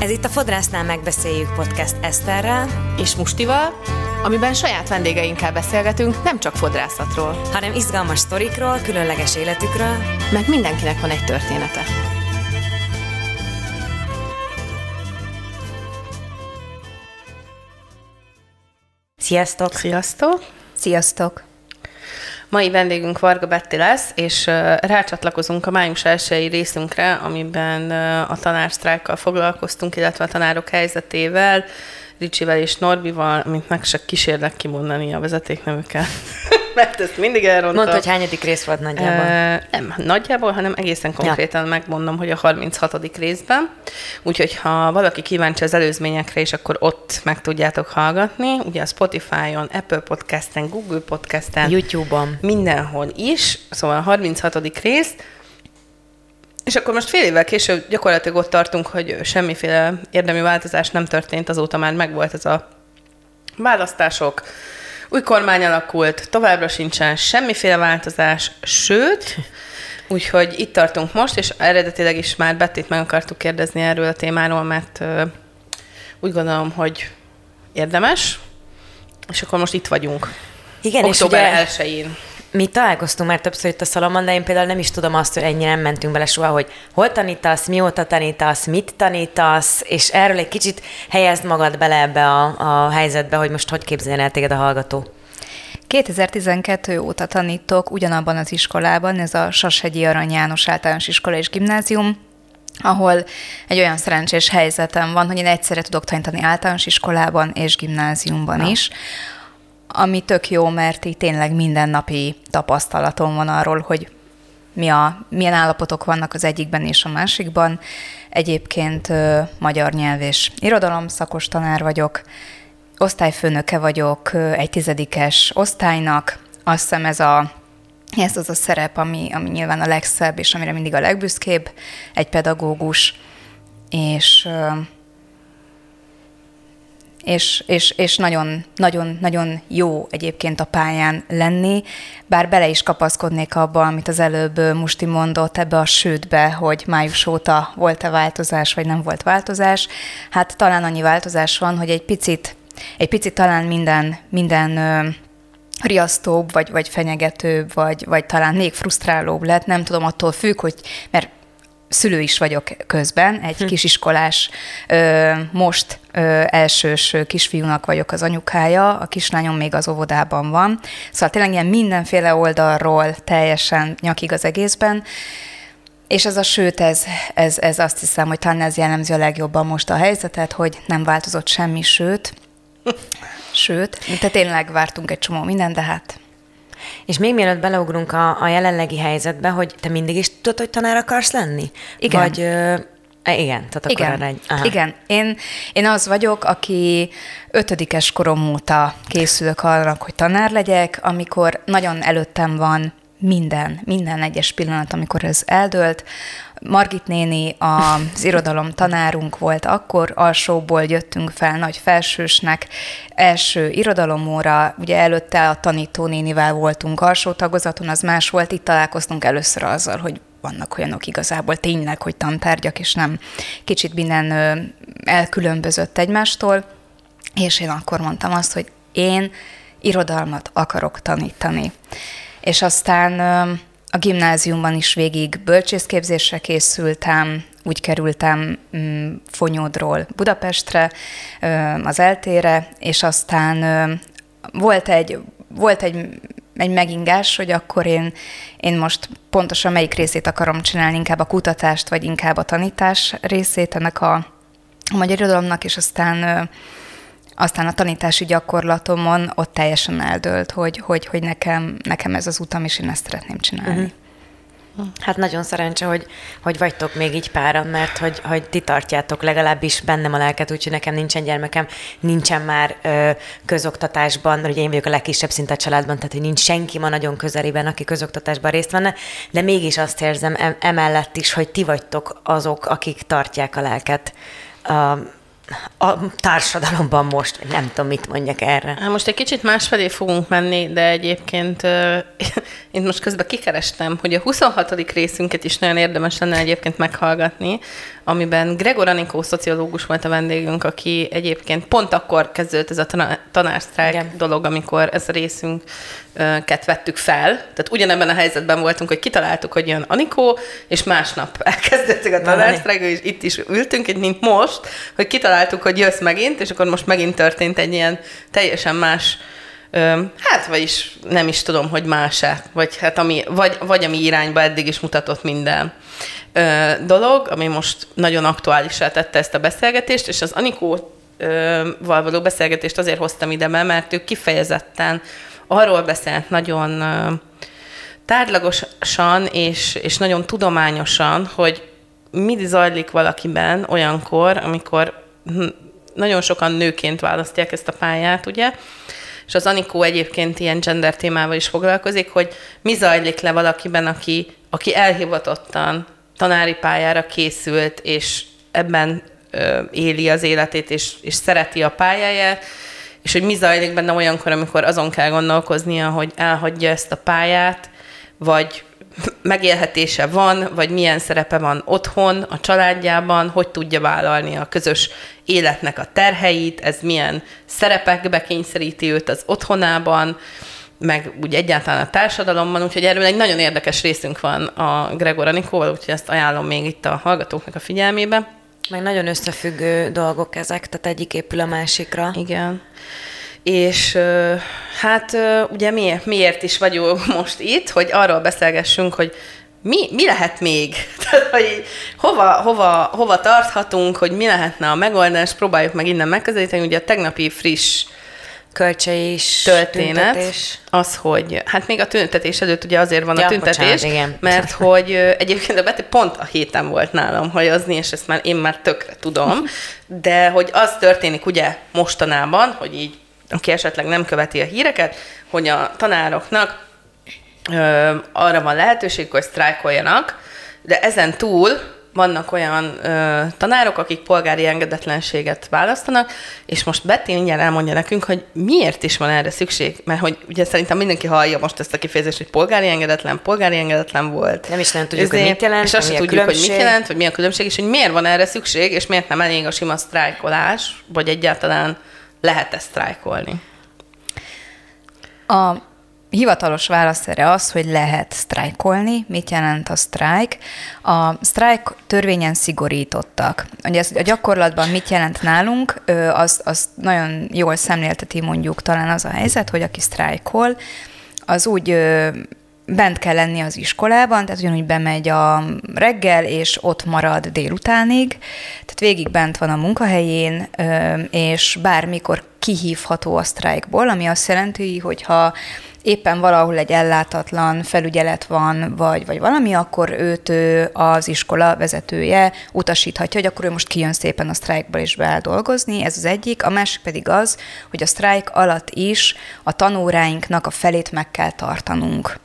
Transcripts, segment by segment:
Ez itt a Fodrásznál megbeszéljük podcast Eszterrel és Mustival, amiben saját vendégeinkkel beszélgetünk nem csak fodrászatról, hanem izgalmas sztorikról, különleges életükről, meg mindenkinek van egy története. Sziasztok! Sziasztok! Sziasztok! Mai vendégünk Varga Betti lesz, és rácsatlakozunk a május elsői részünkre, amiben a tanársztrájkkal foglalkoztunk, illetve a tanárok helyzetével, Ricsivel és Norbival, mint meg se kísérlek kimondani a vezetéknevüket. mert ezt mindig elrontom. Mondd, hogy hányadik rész volt nagyjából. E, nem nagyjából, hanem egészen konkrétan ja. megmondom, hogy a 36. részben. Úgyhogy ha valaki kíváncsi az előzményekre, és akkor ott meg tudjátok hallgatni, ugye a Spotify-on, Apple Podcast-en, Google Podcast-en, YouTube-on. Mindenhol is, szóval a 36. rész, és akkor most fél évvel később gyakorlatilag ott tartunk, hogy semmiféle érdemi változás nem történt, azóta már megvolt ez a választások, új kormány alakult, továbbra sincsen semmiféle változás, sőt, úgyhogy itt tartunk most, és eredetileg is már Bettit meg akartuk kérdezni erről a témáról, mert úgy gondolom, hogy érdemes, és akkor most itt vagyunk. Igen, Október és ugye... 1-én mi találkoztunk már többször itt a szalomban, de én például nem is tudom azt, hogy ennyire nem mentünk bele soha, hogy hol tanítasz, mióta tanítasz, mit tanítasz, és erről egy kicsit helyezd magad bele ebbe a, a helyzetbe, hogy most hogy képzeljen el téged a hallgató. 2012 óta tanítok ugyanabban az iskolában, ez a Sashegyi Arany János általános iskola és gimnázium, ahol egy olyan szerencsés helyzetem van, hogy én egyszerre tudok tanítani általános iskolában és gimnáziumban Na. is, ami tök jó, mert így tényleg mindennapi tapasztalatom van arról, hogy mi a, milyen állapotok vannak az egyikben és a másikban. Egyébként ö, magyar nyelv és irodalom szakos tanár vagyok, osztályfőnöke vagyok egy tizedikes osztálynak. Azt hiszem ez a ez az a szerep, ami, ami nyilván a legszebb, és amire mindig a legbüszkébb egy pedagógus, és és, és, és nagyon, nagyon, nagyon jó egyébként a pályán lenni, bár bele is kapaszkodnék abba, amit az előbb Musti mondott, ebbe a sőtbe, hogy május óta volt-e változás, vagy nem volt változás. Hát talán annyi változás van, hogy egy picit, egy picit talán minden, minden riasztóbb, vagy, vagy fenyegetőbb, vagy, vagy talán még frusztrálóbb lett, nem tudom, attól függ, hogy, mert szülő is vagyok közben, egy hm. kisiskolás, most elsős kisfiúnak vagyok az anyukája, a kislányom még az óvodában van. Szóval tényleg ilyen mindenféle oldalról teljesen nyakig az egészben. És ez a sőt, ez, ez, ez azt hiszem, hogy talán ez jellemzi a legjobban most a helyzetet, hogy nem változott semmi, sőt, sőt, tehát tényleg vártunk egy csomó mindent, de hát és még mielőtt beleugrunk a, a jelenlegi helyzetbe, hogy te mindig is tudod, hogy tanár akarsz lenni? Igen. Vagy, ö, e, igen, tehát akkor igen. egy... Aha. Igen, én, én az vagyok, aki ötödikes korom óta készülök arra, hogy tanár legyek, amikor nagyon előttem van minden, minden egyes pillanat, amikor ez eldőlt, Margit néni az irodalom tanárunk volt akkor, alsóból jöttünk fel nagy felsősnek, első irodalomóra, ugye előtte a tanítónénivel voltunk alsó tagozaton, az más volt, itt találkoztunk először azzal, hogy vannak olyanok igazából tényleg, hogy tantárgyak, és nem kicsit minden elkülönbözött egymástól, és én akkor mondtam azt, hogy én irodalmat akarok tanítani. És aztán a gimnáziumban is végig bölcsészképzésre készültem, úgy kerültem mm, Fonyódról Budapestre, az eltére, és aztán volt egy, volt egy, egy megingás, hogy akkor én, én most pontosan melyik részét akarom csinálni, inkább a kutatást, vagy inkább a tanítás részét ennek a, a magyar irodalomnak, és aztán aztán a tanítási gyakorlatomon ott teljesen eldőlt, hogy, hogy, hogy nekem, nekem ez az utam, és én ezt szeretném csinálni. Uh-huh. Hát nagyon szerencse, hogy, hogy vagytok még így páran, mert hogy, hogy ti tartjátok legalábbis bennem a lelket, úgyhogy nekem nincsen gyermekem, nincsen már ö, közoktatásban, ugye én vagyok a legkisebb szinte a családban, tehát hogy nincs senki ma nagyon közelében, aki közoktatásban részt venne, de mégis azt érzem emellett is, hogy ti vagytok azok, akik tartják a lelket a, a társadalomban most, nem tudom, mit mondjak erre. Hát most egy kicsit másfelé fogunk menni, de egyébként uh, én most közben kikerestem, hogy a 26. részünket is nagyon érdemes lenne egyébként meghallgatni, amiben Gregor Anikó szociológus volt a vendégünk, aki egyébként pont akkor kezdődött ez a tanársztrájk dolog, amikor ez a részünket vettük fel. Tehát ugyanebben a helyzetben voltunk, hogy kitaláltuk, hogy jön Anikó, és másnap elkezdődtek a tanársztrájk, és itt is ültünk, itt mint most, hogy kitaláltuk, hogy jössz megint, és akkor most megint történt egy ilyen teljesen más Hát, vagyis nem is tudom, hogy más-e, vagy, hát ami, vagy, vagy ami irányba eddig is mutatott minden dolog, ami most nagyon aktuálisá tette ezt a beszélgetést, és az Anikóval való beszélgetést azért hoztam ide be, mert ő kifejezetten arról beszélt nagyon tárlagosan és, és nagyon tudományosan, hogy mi zajlik valakiben olyankor, amikor hm, nagyon sokan nőként választják ezt a pályát, ugye? És az Anikó egyébként ilyen gender témával is foglalkozik, hogy mi zajlik le valakiben, aki, aki elhivatottan tanári pályára készült, és ebben ö, éli az életét, és, és szereti a pályáját, és hogy mi zajlik benne olyankor, amikor azon kell gondolkoznia, hogy elhagyja ezt a pályát, vagy megélhetése van, vagy milyen szerepe van otthon, a családjában, hogy tudja vállalni a közös életnek a terheit, ez milyen szerepekbe kényszeríti őt az otthonában, meg úgy egyáltalán a társadalomban, úgyhogy erről egy nagyon érdekes részünk van a Gregor Anikóval, úgyhogy ezt ajánlom még itt a hallgatóknak a figyelmébe. Meg nagyon összefüggő dolgok ezek, tehát egyik épül a másikra. Igen. És hát ugye miért, miért is vagyunk most itt, hogy arról beszélgessünk, hogy mi, mi lehet még? Tehát, hogy hova, hova, hova tarthatunk, hogy mi lehetne a megoldás, próbáljuk meg innen megközelíteni. Ugye a tegnapi friss kölcsei történet tüntetés. az, hogy hát még a tüntetés előtt ugye azért van ja, a tüntetés, bocsánat, igen. mert hogy egyébként a Beti pont a héten volt nálam hajazni, és ezt már én már tökre tudom, de hogy az történik ugye mostanában, hogy így aki esetleg nem követi a híreket, hogy a tanároknak ö, arra van lehetőség, hogy sztrájkoljanak, de ezen túl vannak olyan ö, tanárok, akik polgári engedetlenséget választanak, és most Betty mindjárt elmondja nekünk, hogy miért is van erre szükség, mert hogy ugye szerintem mindenki hallja most ezt a kifejezést, hogy polgári engedetlen, polgári engedetlen volt. Nem is nem tudjuk, Ezért, hogy mit jelent, és azt tudjuk, hogy mit jelent, hogy mi a különbség, és hogy miért van erre szükség, és miért nem elég a sima sztrájkolás, vagy egyáltalán lehet-e sztrájkolni? A hivatalos válasz erre az, hogy lehet sztrájkolni. Mit jelent a sztrájk? A sztrájk törvényen szigorítottak. Ugye ez a gyakorlatban mit jelent nálunk, az, az nagyon jól szemlélteti mondjuk talán az a helyzet, hogy aki sztrájkol, az úgy bent kell lenni az iskolában, tehát ugyanúgy bemegy a reggel, és ott marad délutánig, tehát végig bent van a munkahelyén, és bármikor kihívható a sztrájkból, ami azt jelenti, hogy ha éppen valahol egy ellátatlan felügyelet van, vagy, vagy valami, akkor őt az iskola vezetője utasíthatja, hogy akkor ő most kijön szépen a sztrájkból és beáll dolgozni, ez az egyik. A másik pedig az, hogy a sztrájk alatt is a tanóráinknak a felét meg kell tartanunk.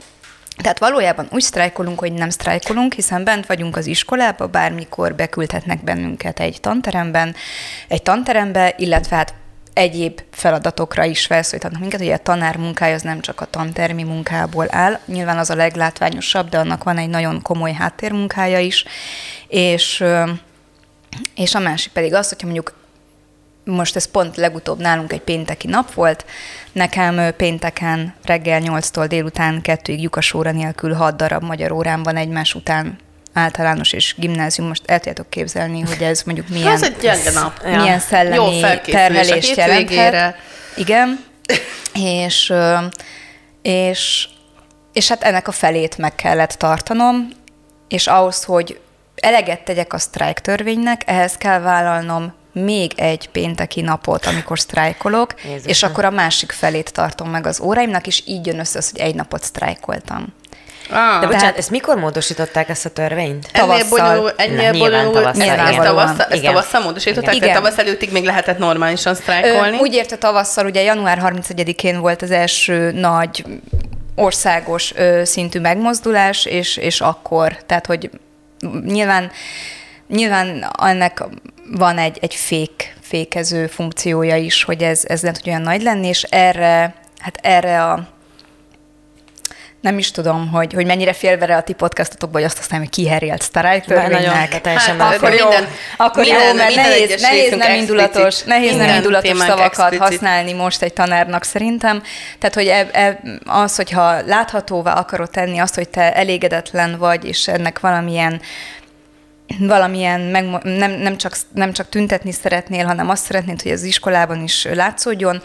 Tehát valójában úgy sztrájkolunk, hogy nem sztrájkolunk, hiszen bent vagyunk az iskolába, bármikor beküldhetnek bennünket egy tanteremben, egy tanterembe, illetve hát egyéb feladatokra is felszólítanak minket, hogy a tanár munkája az nem csak a tantermi munkából áll, nyilván az a leglátványosabb, de annak van egy nagyon komoly háttérmunkája is, és, és a másik pedig az, hogyha mondjuk most ez pont legutóbb nálunk egy pénteki nap volt, nekem pénteken reggel 8-tól délután 2-ig lyukas óra nélkül 6 darab magyar órán van egymás után általános és gimnázium, most el tudjátok képzelni, hogy ez mondjuk milyen, ez egy nap. milyen ja. szellemi terhelést jelenthet. Igen, és, és, és hát ennek a felét meg kellett tartanom, és ahhoz, hogy eleget tegyek a sztrájk törvénynek, ehhez kell vállalnom még egy pénteki napot, amikor sztrájkolok, Jézusom. és akkor a másik felét tartom meg az óráimnak, és így jön össze az, hogy egy napot sztrájkoltam. Ah. De bocsánat, Tehát, ezt mikor módosították ezt a törvényt? Ennél bonyolult, ennél bonyolult, ezt tavasszal, ezt tavasszal módosították, tehát tavasz előttig még lehetett normálisan sztrájkolni. Ö, úgy érte tavasszal, ugye január 31-én volt az első nagy országos ö, szintű megmozdulás, és, és akkor, tehát hogy nyilván, nyilván ennek van egy, egy fék, fékező funkciója is, hogy ez, ez lehet, hogy olyan nagy lenni, és erre, hát erre a nem is tudom, hogy, hogy mennyire félve a ti podcastotokból, hogy azt aztán, hogy kiherélt sztrájk törvénynek. teljesen hát, akkor jó, minden, akkor minden, jó, mert minden nehéz, nehéz nem indulatos, nehéz nem indulatos szavakat explicit. használni most egy tanárnak szerintem. Tehát, hogy e, e, az, hogyha láthatóvá akarod tenni azt, hogy te elégedetlen vagy, és ennek valamilyen valamilyen, meg, nem, nem, csak, nem csak tüntetni szeretnél, hanem azt szeretnéd, hogy az iskolában is látszódjon,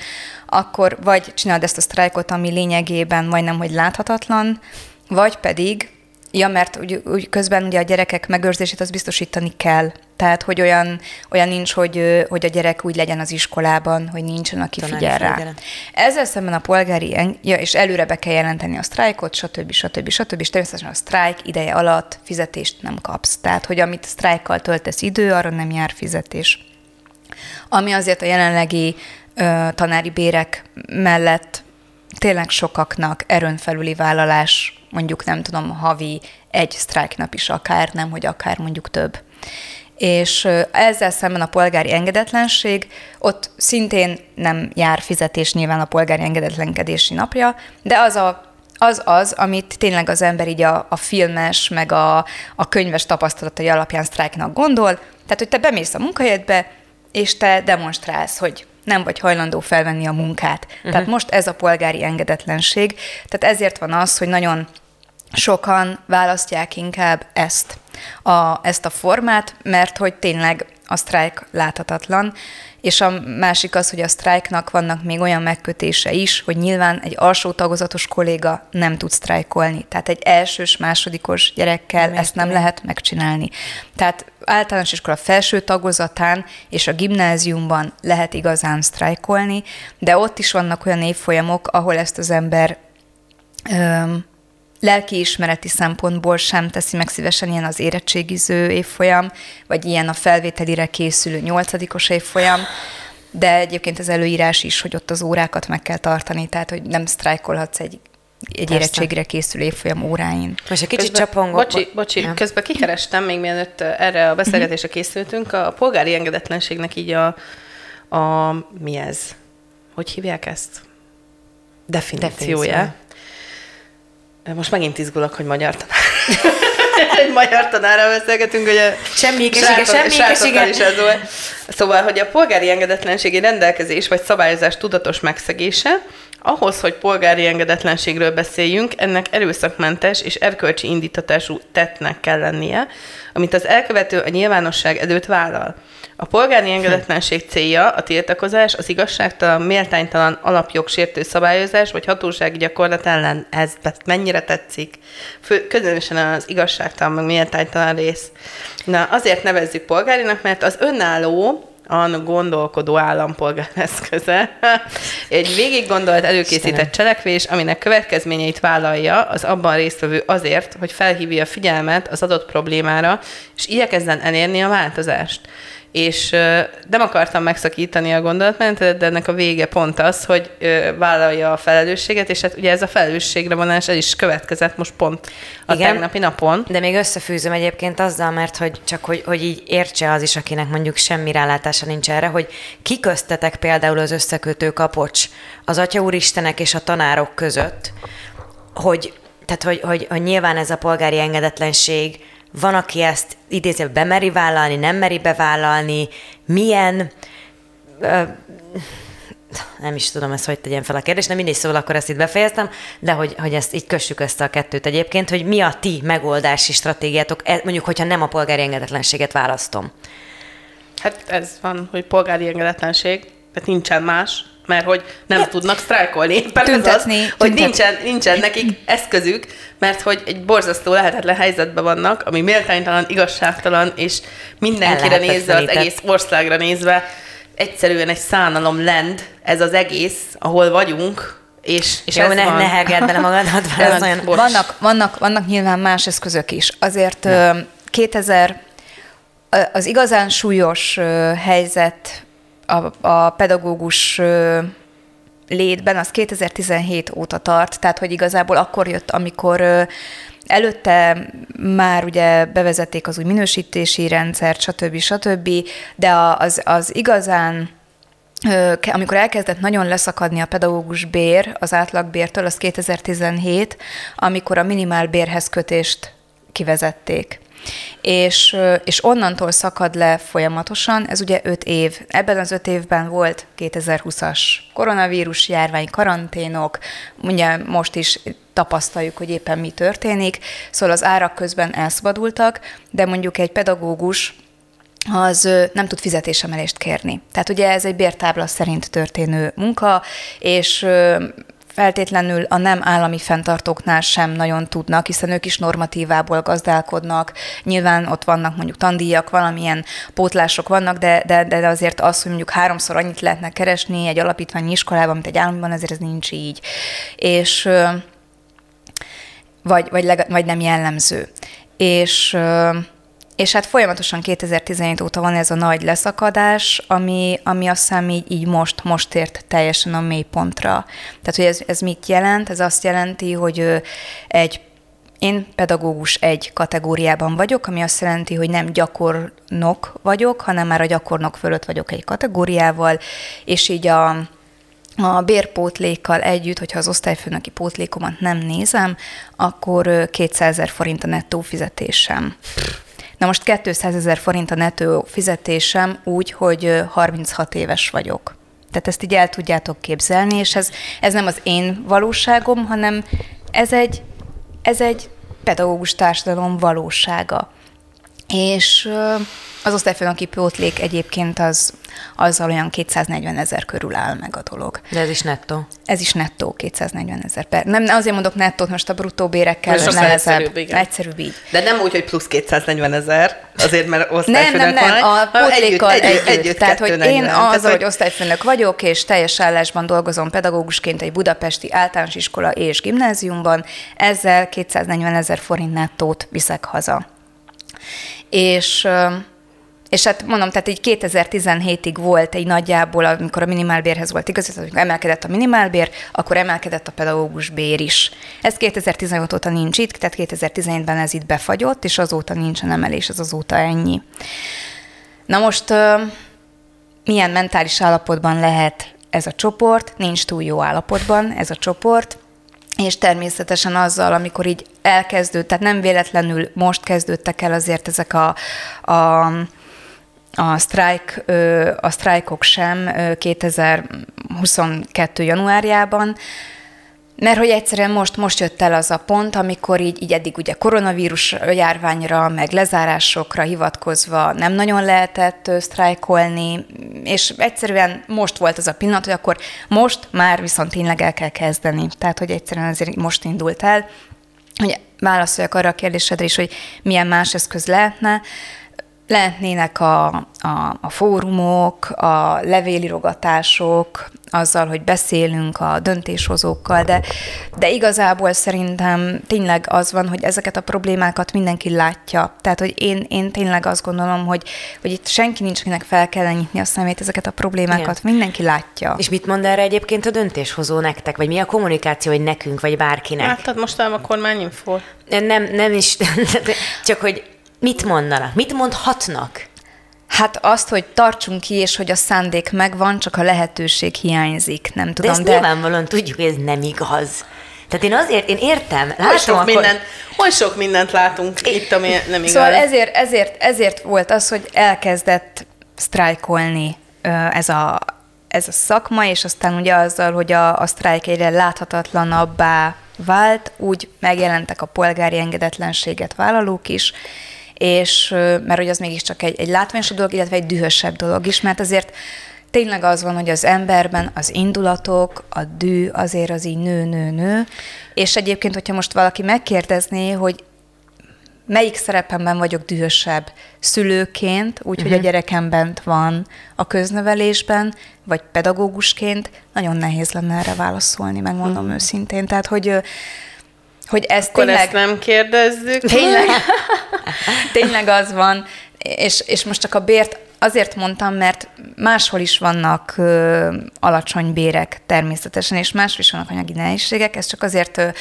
akkor vagy csináld ezt a sztrájkot, ami lényegében majdnem, hogy láthatatlan, vagy pedig, ja, mert úgy, úgy közben ugye a gyerekek megőrzését az biztosítani kell. Tehát, hogy olyan, olyan nincs, hogy, hogy a gyerek úgy legyen az iskolában, hogy nincsen, aki Tanári figyel rá. Figyelem. Ezzel szemben a polgári, ja, és előre be kell jelenteni a sztrájkot, stb. stb. stb. És természetesen a sztrájk ideje alatt fizetést nem kapsz. Tehát, hogy amit sztrájkkal töltesz idő, arra nem jár fizetés. Ami azért a jelenlegi ö, tanári bérek mellett tényleg sokaknak erőn felüli vállalás, mondjuk nem tudom, havi egy sztrájknap is akár, nem, hogy akár mondjuk több. És ezzel szemben a polgári engedetlenség, ott szintén nem jár fizetés nyilván a polgári engedetlenkedési napja, de az a az az, amit tényleg az ember így a, a filmes, meg a, a könyves tapasztalatai alapján sztrájknak gondol. Tehát, hogy te bemész a munkahelyedbe, és te demonstrálsz, hogy nem vagy hajlandó felvenni a munkát. Uh-huh. Tehát most ez a polgári engedetlenség. Tehát ezért van az, hogy nagyon sokan választják inkább ezt a, ezt a formát, mert hogy tényleg a sztrájk láthatatlan, és a másik az, hogy a sztrájknak vannak még olyan megkötése is, hogy nyilván egy alsó tagozatos kolléga nem tud sztrájkolni. Tehát egy elsős, másodikos gyerekkel nem ezt nem lehet megcsinálni. Tehát általános iskola felső tagozatán és a gimnáziumban lehet igazán sztrájkolni, de ott is vannak olyan évfolyamok, ahol ezt az ember öm, lelkiismereti szempontból sem teszi meg szívesen ilyen az érettségiző évfolyam, vagy ilyen a felvételire készülő nyolcadikos évfolyam, de egyébként az előírás is, hogy ott az órákat meg kell tartani, tehát hogy nem sztrájkolhatsz egy egy érettségre készülő évfolyam óráin. Most egy kicsit csapongok. Bocsi, bocsi ja. közben kikerestem, még mielőtt erre a beszélgetésre készültünk, a polgári engedetlenségnek így a, a mi ez? Hogy hívják ezt? Definíciója. Definíció. Most megint izgulok, hogy magyar tanár. egy magyar tanára beszélgetünk, hogy a semmi semmi is ez volt. Szóval, hogy a polgári engedetlenségi rendelkezés vagy szabályozás tudatos megszegése, ahhoz, hogy polgári engedetlenségről beszéljünk, ennek erőszakmentes és erkölcsi indítatású tettnek kell lennie, amit az elkövető a nyilvánosság előtt vállal. A polgári engedetlenség célja a tiltakozás, az igazságtalan, méltánytalan alapjogsértő szabályozás vagy hatósági gyakorlat ellen. Ez mennyire tetszik? Fő, közönösen az igazságtalan, meg méltánytalan rész. Na, azért nevezzük polgárinak, mert az önálló, an gondolkodó állampolgár eszköze. Egy végig gondolt, előkészített cselekvés, aminek következményeit vállalja az abban résztvevő azért, hogy felhívja a figyelmet az adott problémára, és igyekezzen elérni a változást és nem akartam megszakítani a gondolatmenetet, de ennek a vége pont az, hogy vállalja a felelősséget, és hát ugye ez a felelősségre vonás, ez is következett most pont a Igen, tegnapi napon. De még összefűzöm egyébként azzal, mert hogy csak hogy, hogy így értse az is, akinek mondjuk semmi rálátása nincs erre, hogy kiköztetek például az összekötő kapocs az Atya Úristenek és a tanárok között, hogy tehát, hogy, hogy, hogy nyilván ez a polgári engedetlenség, van, aki ezt idéző bemeri vállalni, nem meri bevállalni, milyen ö, nem is tudom ezt, hogy tegyem fel a kérdést, nem mindig szóval akkor ezt itt befejeztem, de hogy, hogy ezt így kössük össze a kettőt egyébként, hogy mi a ti megoldási stratégiátok, e, mondjuk, hogyha nem a polgári engedetlenséget választom. Hát ez van, hogy polgári engedetlenség, tehát nincsen más, mert hogy nem ja. tudnak sztrájkolni. Éppen tüntetni, az, hogy nincsen, nincsen nekik eszközük, mert hogy egy borzasztó lehetetlen helyzetben vannak, ami méltánytalan, igazságtalan, és mindenkire nézve, az egész országra nézve, egyszerűen egy szánalom lend ez az egész, ahol vagyunk, és, és ez ne, van. ne hergedd bele magadat. olyan... vannak, vannak, vannak nyilván más eszközök is. Azért ja. 2000 az igazán súlyos helyzet a, a pedagógus létben, az 2017 óta tart, tehát hogy igazából akkor jött, amikor Előtte már ugye bevezették az új minősítési rendszert, stb. stb., de az, az igazán amikor elkezdett nagyon leszakadni a pedagógus bér az átlagbértől, az 2017, amikor a minimálbérhez kötést kivezették. És, és onnantól szakad le folyamatosan, ez ugye öt év. Ebben az öt évben volt 2020-as koronavírus járvány, karanténok, ugye most is tapasztaljuk, hogy éppen mi történik, szóval az árak közben elszabadultak, de mondjuk egy pedagógus az nem tud fizetésemelést kérni. Tehát ugye ez egy bértábla szerint történő munka, és feltétlenül a nem állami fenntartóknál sem nagyon tudnak, hiszen ők is normatívából gazdálkodnak. Nyilván ott vannak mondjuk tandíjak, valamilyen pótlások vannak, de, de, de azért az, hogy mondjuk háromszor annyit lehetne keresni egy alapítványi iskolában, mint egy államiban, ezért ez nincs így. És vagy, vagy, vagy nem jellemző. És és hát folyamatosan 2017 óta van ez a nagy leszakadás, ami, ami azt hiszem így, így most, most ért teljesen a mélypontra. Tehát, hogy ez, ez mit jelent? Ez azt jelenti, hogy egy én pedagógus egy kategóriában vagyok, ami azt jelenti, hogy nem gyakornok vagyok, hanem már a gyakornok fölött vagyok egy kategóriával, és így a, a bérpótlékkal együtt, hogyha az osztályfőnöki pótlékomat nem nézem, akkor 200 ezer forint a nettó fizetésem. Na most 200 ezer forint a netto fizetésem úgy, hogy 36 éves vagyok. Tehát ezt így el tudjátok képzelni, és ez, ez nem az én valóságom, hanem ez egy, ez egy pedagógus társadalom valósága. És az osztályfőnöki pótlék egyébként az, azzal olyan 240 ezer körül áll meg a dolog. De ez is nettó? Ez is nettó, 240 ezer per. Nem, azért mondok nettót, most a bruttó bérekkel most nehezebb. Egyszerűbb, igen. egyszerűbb így. De nem úgy, hogy plusz 240 ezer, azért mert osztályfőnök Nem, nem, nem, van, a pótlékkal együtt, együtt, együtt, együtt. Tehát, hogy én az, hogy osztályfőnök vagyok, és teljes állásban dolgozom pedagógusként egy budapesti általános iskola és gimnáziumban, ezzel 240 ezer forint nettót viszek haza. És és hát mondom, tehát így 2017-ig volt egy nagyjából, amikor a minimálbérhez volt igaz, tehát amikor emelkedett a minimálbér, akkor emelkedett a pedagógus bér is. Ez 2015 óta nincs itt, tehát 2017-ben ez itt befagyott, és azóta nincsen emelés, ez azóta ennyi. Na most milyen mentális állapotban lehet ez a csoport? Nincs túl jó állapotban ez a csoport, és természetesen azzal, amikor így elkezdődött, tehát nem véletlenül most kezdődtek el azért ezek a, a a, sztrájk, a sztrájkok sem 2022. januárjában, mert hogy egyszerűen most, most jött el az a pont, amikor így, így eddig ugye koronavírus járványra, meg lezárásokra hivatkozva nem nagyon lehetett sztrájkolni, és egyszerűen most volt az a pillanat, hogy akkor most már viszont tényleg el kell kezdeni. Tehát, hogy egyszerűen azért most indult el, hogy válaszoljak arra a kérdésedre is, hogy milyen más eszköz lehetne lehetnének a, a, a fórumok, a levélírogatások, azzal, hogy beszélünk a döntéshozókkal, de, de igazából szerintem tényleg az van, hogy ezeket a problémákat mindenki látja. Tehát, hogy én, én tényleg azt gondolom, hogy, hogy itt senki nincs, akinek fel kell nyitni a szemét, ezeket a problémákat Igen. mindenki látja. És mit mond erre egyébként a döntéshozó nektek, vagy mi a kommunikáció, hogy nekünk, vagy bárkinek? Láttad most a kormányinfo? Nem, nem is, csak hogy Mit mondanak? Mit mondhatnak? Hát azt, hogy tartsunk ki, és hogy a szándék megvan, csak a lehetőség hiányzik, nem tudom. De ezt de... nyilvánvalóan tudjuk, hogy ez nem igaz. Tehát én azért, én értem, látom hogy sok, akkor... mindent, hogy sok mindent látunk é, itt, ami nem igaz. Szóval ezért, ezért, ezért volt az, hogy elkezdett sztrájkolni ez a, ez a szakma, és aztán ugye azzal, hogy a, a sztrájk egyre láthatatlanabbá vált, úgy megjelentek a polgári engedetlenséget vállalók is, és mert hogy az mégiscsak egy, egy látványosabb dolog, illetve egy dühösebb dolog is, mert azért tényleg az van, hogy az emberben az indulatok, a dű azért az így nő, nő, nő, és egyébként, hogyha most valaki megkérdezné, hogy melyik szerepemben vagyok dühösebb szülőként, úgyhogy uh-huh. a mhm. gyerekem bent van a köznevelésben, vagy pedagógusként, nagyon nehéz lenne erre válaszolni, megmondom uh-huh. őszintén. Tehát, hogy hogy ez Akkor tényleg... ezt nem kérdezzük. Tényleg, tényleg az van, és, és most csak a bért azért mondtam, mert máshol is vannak ö, alacsony bérek természetesen, és máshol is vannak anyagi nehézségek, ezt csak azért ö, ö,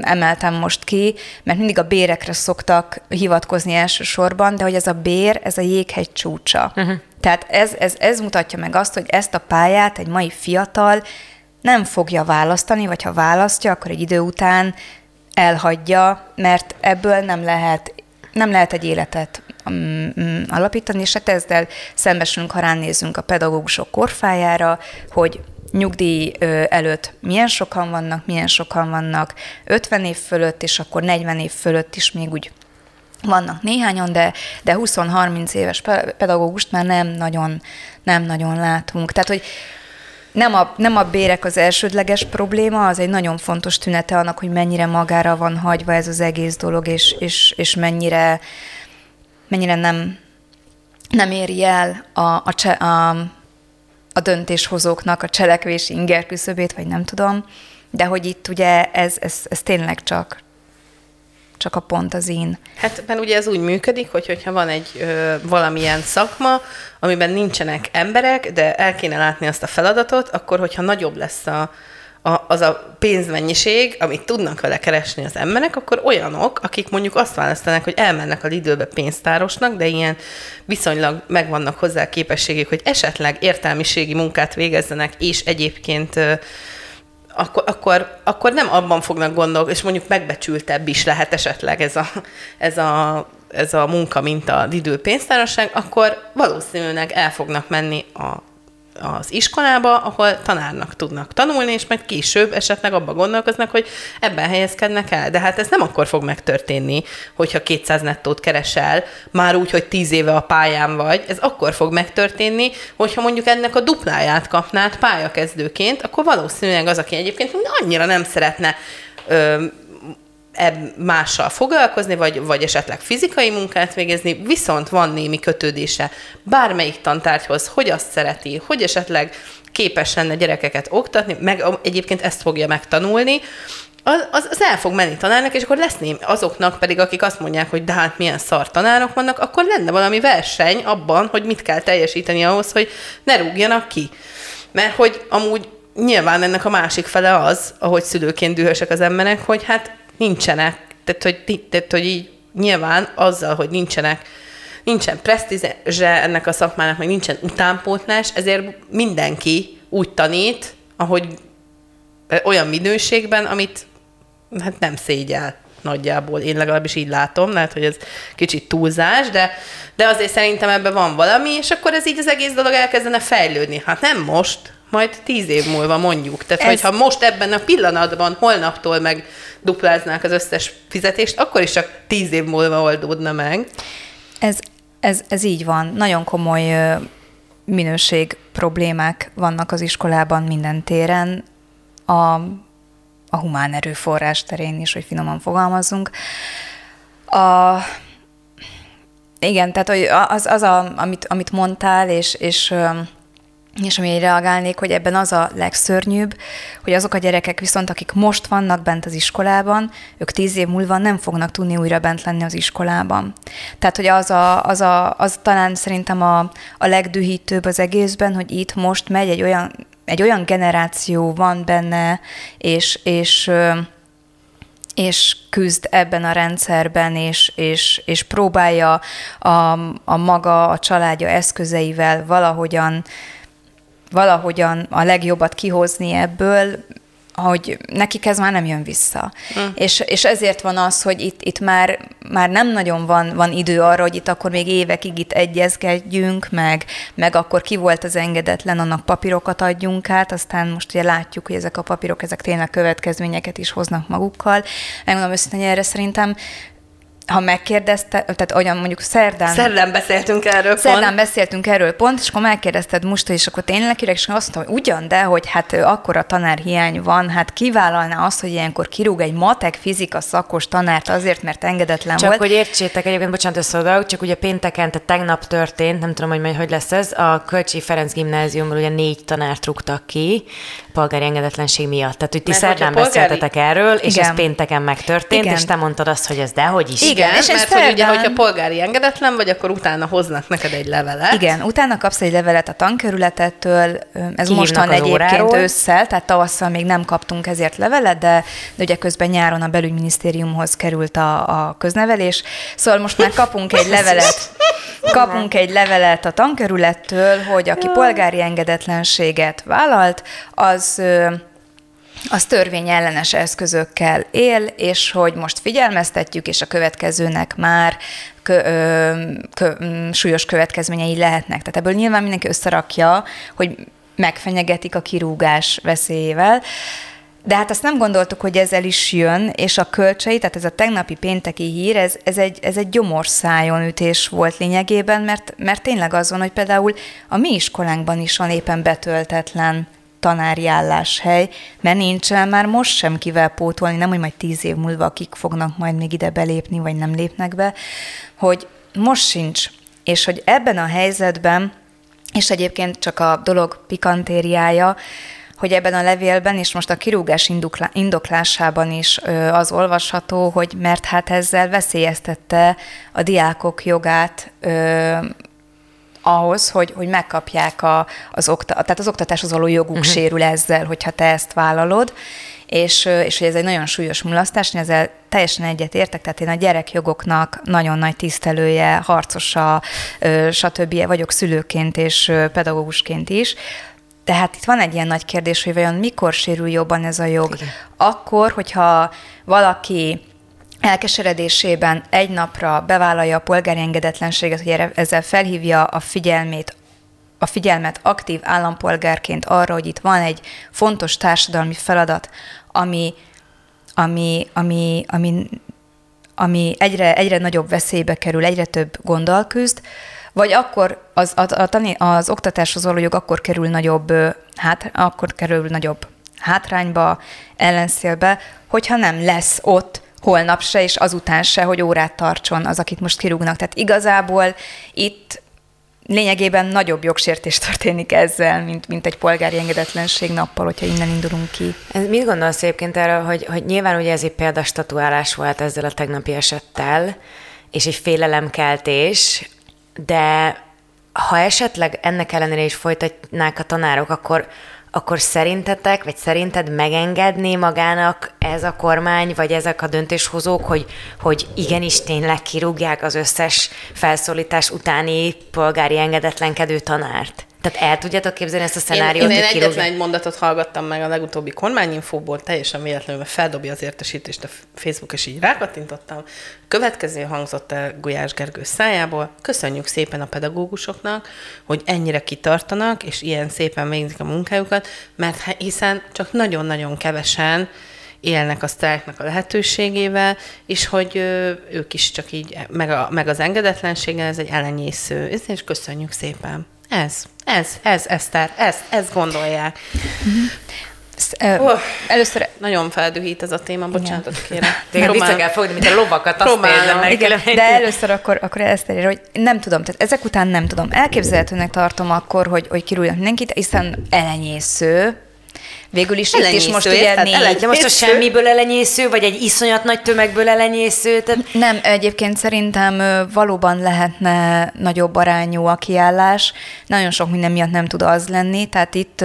emeltem most ki, mert mindig a bérekre szoktak hivatkozni elsősorban, de hogy ez a bér, ez a jéghegy csúcsa. Uh-huh. Tehát ez, ez, ez mutatja meg azt, hogy ezt a pályát egy mai fiatal nem fogja választani, vagy ha választja, akkor egy idő után elhagyja, mert ebből nem lehet, nem lehet egy életet um, um, alapítani, és hát ezzel szembesülünk, ha ránézünk a pedagógusok korfájára, hogy nyugdíj előtt milyen sokan vannak, milyen sokan vannak 50 év fölött, és akkor 40 év fölött is még úgy vannak néhányan, de, de 20-30 éves pedagógust már nem nagyon, nem nagyon látunk. Tehát, hogy nem a, nem a bérek az elsődleges probléma, az egy nagyon fontos tünete annak, hogy mennyire magára van hagyva ez az egész dolog, és, és, és mennyire, mennyire nem, nem éri el a, a, cse, a, a döntéshozóknak a cselekvési inger küszöbét, vagy nem tudom, de hogy itt ugye ez, ez, ez tényleg csak, csak a pont az én. Hát mert ugye ez úgy működik, hogy hogyha van egy ö, valamilyen szakma, amiben nincsenek emberek, de el kéne látni azt a feladatot, akkor hogyha nagyobb lesz a, a, az a pénzmennyiség, amit tudnak vele keresni az emberek, akkor olyanok, akik mondjuk azt választanak, hogy elmennek a időbe pénztárosnak, de ilyen viszonylag megvannak hozzá képességek, hogy esetleg értelmiségi munkát végezzenek, és egyébként akkor, akkor, akkor nem abban fognak gondolni, és mondjuk megbecsültebb is lehet esetleg ez a, ez a, ez a munka, mint a időpénztársaság, akkor valószínűleg el fognak menni a az iskolába, ahol tanárnak tudnak tanulni, és majd később esetleg abba gondolkoznak, hogy ebben helyezkednek el. De hát ez nem akkor fog megtörténni, hogyha 200 nettót keresel, már úgy, hogy 10 éve a pályán vagy. Ez akkor fog megtörténni, hogyha mondjuk ennek a dupláját kapnád pályakezdőként, akkor valószínűleg az, aki egyébként annyira nem szeretne mással foglalkozni, vagy, vagy esetleg fizikai munkát végezni, viszont van némi kötődése bármelyik tantárgyhoz, hogy azt szereti, hogy esetleg képes lenne gyerekeket oktatni, meg egyébként ezt fogja megtanulni, az, az, az el fog menni tanárnak, és akkor lesz némi, azoknak pedig, akik azt mondják, hogy de hát milyen szar tanárok vannak, akkor lenne valami verseny abban, hogy mit kell teljesíteni ahhoz, hogy ne rúgjanak ki. Mert hogy amúgy nyilván ennek a másik fele az, ahogy szülőként dühösek az emberek, hogy hát nincsenek, tehát hogy, tehát, hogy így nyilván azzal, hogy nincsenek nincsen presztízse ennek a szakmának, meg nincsen utánpótlás, ezért mindenki úgy tanít, ahogy olyan minőségben, amit hát nem szégyel nagyjából. Én legalábbis így látom, lehet, hogy ez kicsit túlzás, de, de azért szerintem ebben van valami, és akkor ez így az egész dolog elkezdene fejlődni. Hát nem most, majd tíz év múlva mondjuk. Tehát, ez... hogyha most ebben a pillanatban, holnaptól meg dupláznák az összes fizetést, akkor is csak tíz év múlva oldódna meg. Ez, ez, ez így van. Nagyon komoly minőség problémák vannak az iskolában minden téren. A, a humán erőforrás terén is, hogy finoman fogalmazzunk. A, igen, tehát hogy az, az a, amit, amit mondtál, és, és és amire reagálnék, hogy ebben az a legszörnyűbb, hogy azok a gyerekek viszont, akik most vannak bent az iskolában, ők tíz év múlva nem fognak tudni újra bent lenni az iskolában. Tehát, hogy az, a, az, a, az talán szerintem a, a legdühítőbb az egészben, hogy itt most megy egy olyan, egy olyan generáció van benne, és, és és küzd ebben a rendszerben, és, és, és próbálja a, a maga, a családja eszközeivel valahogyan valahogyan a legjobbat kihozni ebből, hogy nekik ez már nem jön vissza. Mm. És, és ezért van az, hogy itt, itt már, már nem nagyon van, van idő arra, hogy itt akkor még évekig itt egyezkedjünk, meg, meg akkor ki volt az engedetlen, annak papírokat adjunk át, aztán most ugye látjuk, hogy ezek a papírok, ezek tényleg következményeket is hoznak magukkal. Megmondom őszintén, hogy erre szerintem ha megkérdezte, tehát olyan mondjuk szerdán... Szerdán beszéltünk erről Szerdán pont. beszéltünk erről pont, és akkor megkérdezted most, és akkor tényleg kérek, és azt mondtam, hogy ugyan, de hogy hát akkor a tanárhiány van, hát kivállalná azt, hogy ilyenkor kirúg egy matek fizika szakos tanárt azért, mert engedetlen csak volt. hogy értsétek, egyébként bocsánat, összeodauk, csak ugye pénteken, tehát tegnap történt, nem tudom, hogy majd hogy lesz ez, a Kölcsi Ferenc gimnáziumból ugye négy tanárt rúgtak ki, polgári engedetlenség miatt. Tehát, hogy ti szerdán polgári... beszéltetek erről, és Igen. ez pénteken megtörtént, Igen. és te mondtad azt, hogy ez dehogy is. Igen, és én mert hogy ugye, hogyha polgári engedetlen vagy, akkor utána hoznak neked egy levelet. Igen, utána kapsz egy levelet a tankerületettől, ez mostan egyébként óráról. ősszel, tehát tavasszal még nem kaptunk ezért levelet, de, de ugye közben nyáron a belügyminisztériumhoz került a, a köznevelés, szóval most már kapunk egy levelet, kapunk egy levelet a tankerülettől, hogy aki polgári engedetlenséget vállalt, az az törvényellenes eszközökkel él, és hogy most figyelmeztetjük, és a következőnek már kö, ö, kö, súlyos következményei lehetnek. Tehát ebből nyilván mindenki összerakja, hogy megfenyegetik a kirúgás veszélyével, de hát azt nem gondoltuk, hogy ezzel is jön, és a kölcsei, tehát ez a tegnapi pénteki hír, ez, ez, egy, ez egy gyomorszájon ütés volt lényegében, mert, mert tényleg az van, hogy például a mi iskolánkban is van éppen betöltetlen tanári álláshely, mert nincsen már most sem kivel pótolni, nem hogy majd tíz év múlva akik fognak majd még ide belépni, vagy nem lépnek be, hogy most sincs. És hogy ebben a helyzetben, és egyébként csak a dolog pikantériája, hogy ebben a levélben, és most a kirúgás indoklásában is az olvasható, hogy mert hát ezzel veszélyeztette a diákok jogát ahhoz, hogy, hogy megkapják a, az, okta, tehát az oktatáshoz való joguk uh-huh. sérül ezzel, hogyha te ezt vállalod, és, és hogy ez egy nagyon súlyos mulasztás, én ezzel teljesen egyet értek, tehát én a gyerekjogoknak nagyon nagy tisztelője, harcosa, stb. vagyok szülőként és pedagógusként is, tehát itt van egy ilyen nagy kérdés, hogy vajon mikor sérül jobban ez a jog? Igen. Akkor, hogyha valaki elkeseredésében egy napra bevállalja a polgári engedetlenséget, hogy ezzel felhívja a figyelmét, a figyelmet aktív állampolgárként arra, hogy itt van egy fontos társadalmi feladat, ami, ami, ami, ami, ami egyre, egyre nagyobb veszélybe kerül, egyre több gonddal küzd, vagy akkor az, a, a tani, az oktatáshoz való jog akkor kerül nagyobb, hát, akkor kerül nagyobb hátrányba, ellenszélbe, hogyha nem lesz ott holnap se, és azután se, hogy órát tartson az, akit most kirúgnak. Tehát igazából itt lényegében nagyobb jogsértés történik ezzel, mint, mint egy polgári engedetlenség nappal, hogyha innen indulunk ki. Ez mit gondolsz egyébként erről, hogy, hogy nyilván ugye ez egy példastatuálás volt ezzel a tegnapi esettel, és egy félelemkeltés, de ha esetleg ennek ellenére is folytatnák a tanárok, akkor, akkor szerintetek, vagy szerinted megengedné magának ez a kormány, vagy ezek a döntéshozók, hogy, hogy igenis tényleg kirúgják az összes felszólítás utáni polgári engedetlenkedő tanárt? Tehát el tudjátok képzelni ezt a szenáriót, Én, én, én egyetlen kirúgják? egy mondatot hallgattam meg a legutóbbi kormányinfóból, teljesen véletlenül, mert feldobja az értesítést a Facebook, és így rákattintottam. Következő hangzott el Gulyás Gergő szájából. Köszönjük szépen a pedagógusoknak, hogy ennyire kitartanak, és ilyen szépen végzik a munkájukat, mert hiszen csak nagyon-nagyon kevesen élnek a sztrájknak a lehetőségével, és hogy ők is csak így, meg, a, meg az engedetlenséggel, ez egy ellenyésző, és köszönjük szépen. Ez, ez, ez, Eszter, ez, ezt gondolják. Ö, Oh. Először Nagyon feldühít ez a téma, bocsánatot kérem. Tényleg vissza kell fogni, mint a lovakat, azt meg. Igen, de először akkor, akkor ezt elérje, hogy nem tudom, tehát ezek után nem tudom. Elképzelhetőnek tartom akkor, hogy, hogy kirúgják mindenkit, hiszen elenyésző. Végül is itt is Elenyésző, most ugye négy, Eleny- De most a semmiből elenyésző, vagy egy iszonyat nagy tömegből elenyésző, tehát Nem, egyébként szerintem valóban lehetne nagyobb arányú a kiállás. Nagyon sok minden miatt nem tud az lenni, tehát itt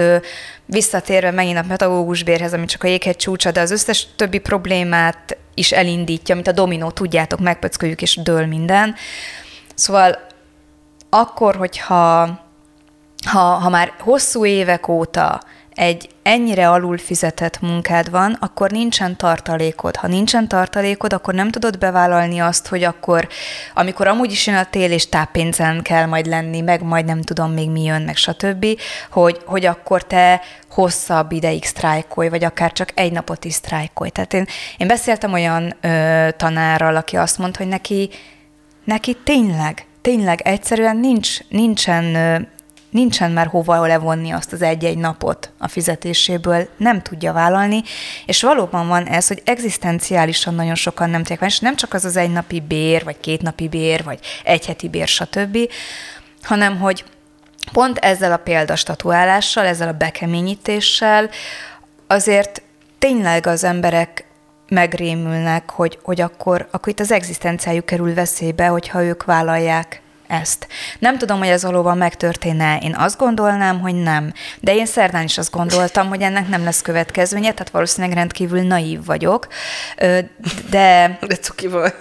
visszatérve megint a pedagógus bérhez, ami csak a jéghegy csúcsa, de az összes többi problémát is elindítja, mint a dominó, tudjátok, megpöcköljük és dől minden. Szóval akkor, hogyha ha, ha már hosszú évek óta egy ennyire alul fizetett munkád van, akkor nincsen tartalékod. Ha nincsen tartalékod, akkor nem tudod bevállalni azt, hogy akkor, amikor amúgy is jön a tél, és táppénzen kell majd lenni, meg majd nem tudom még mi jön, meg stb., hogy, hogy akkor te hosszabb ideig sztrájkolj, vagy akár csak egy napot is sztrájkolj. Tehát én, én beszéltem olyan ö, tanárral, aki azt mondta, hogy neki, neki tényleg, tényleg egyszerűen nincs, nincsen nincsen már hova levonni azt az egy-egy napot a fizetéséből, nem tudja vállalni, és valóban van ez, hogy egzisztenciálisan nagyon sokan nem tudják és nem csak az az egy napi bér, vagy két napi bér, vagy egy heti bér, stb., hanem hogy pont ezzel a példastatuálással, ezzel a bekeményítéssel azért tényleg az emberek megrémülnek, hogy, hogy akkor, akkor itt az egzisztenciájuk kerül veszélybe, hogyha ők vállalják ezt. Nem tudom, hogy ez valóban megtörténne. Én azt gondolnám, hogy nem. De én szerdán is azt gondoltam, hogy ennek nem lesz következménye, tehát valószínűleg rendkívül naív vagyok. De... De cuki vagy.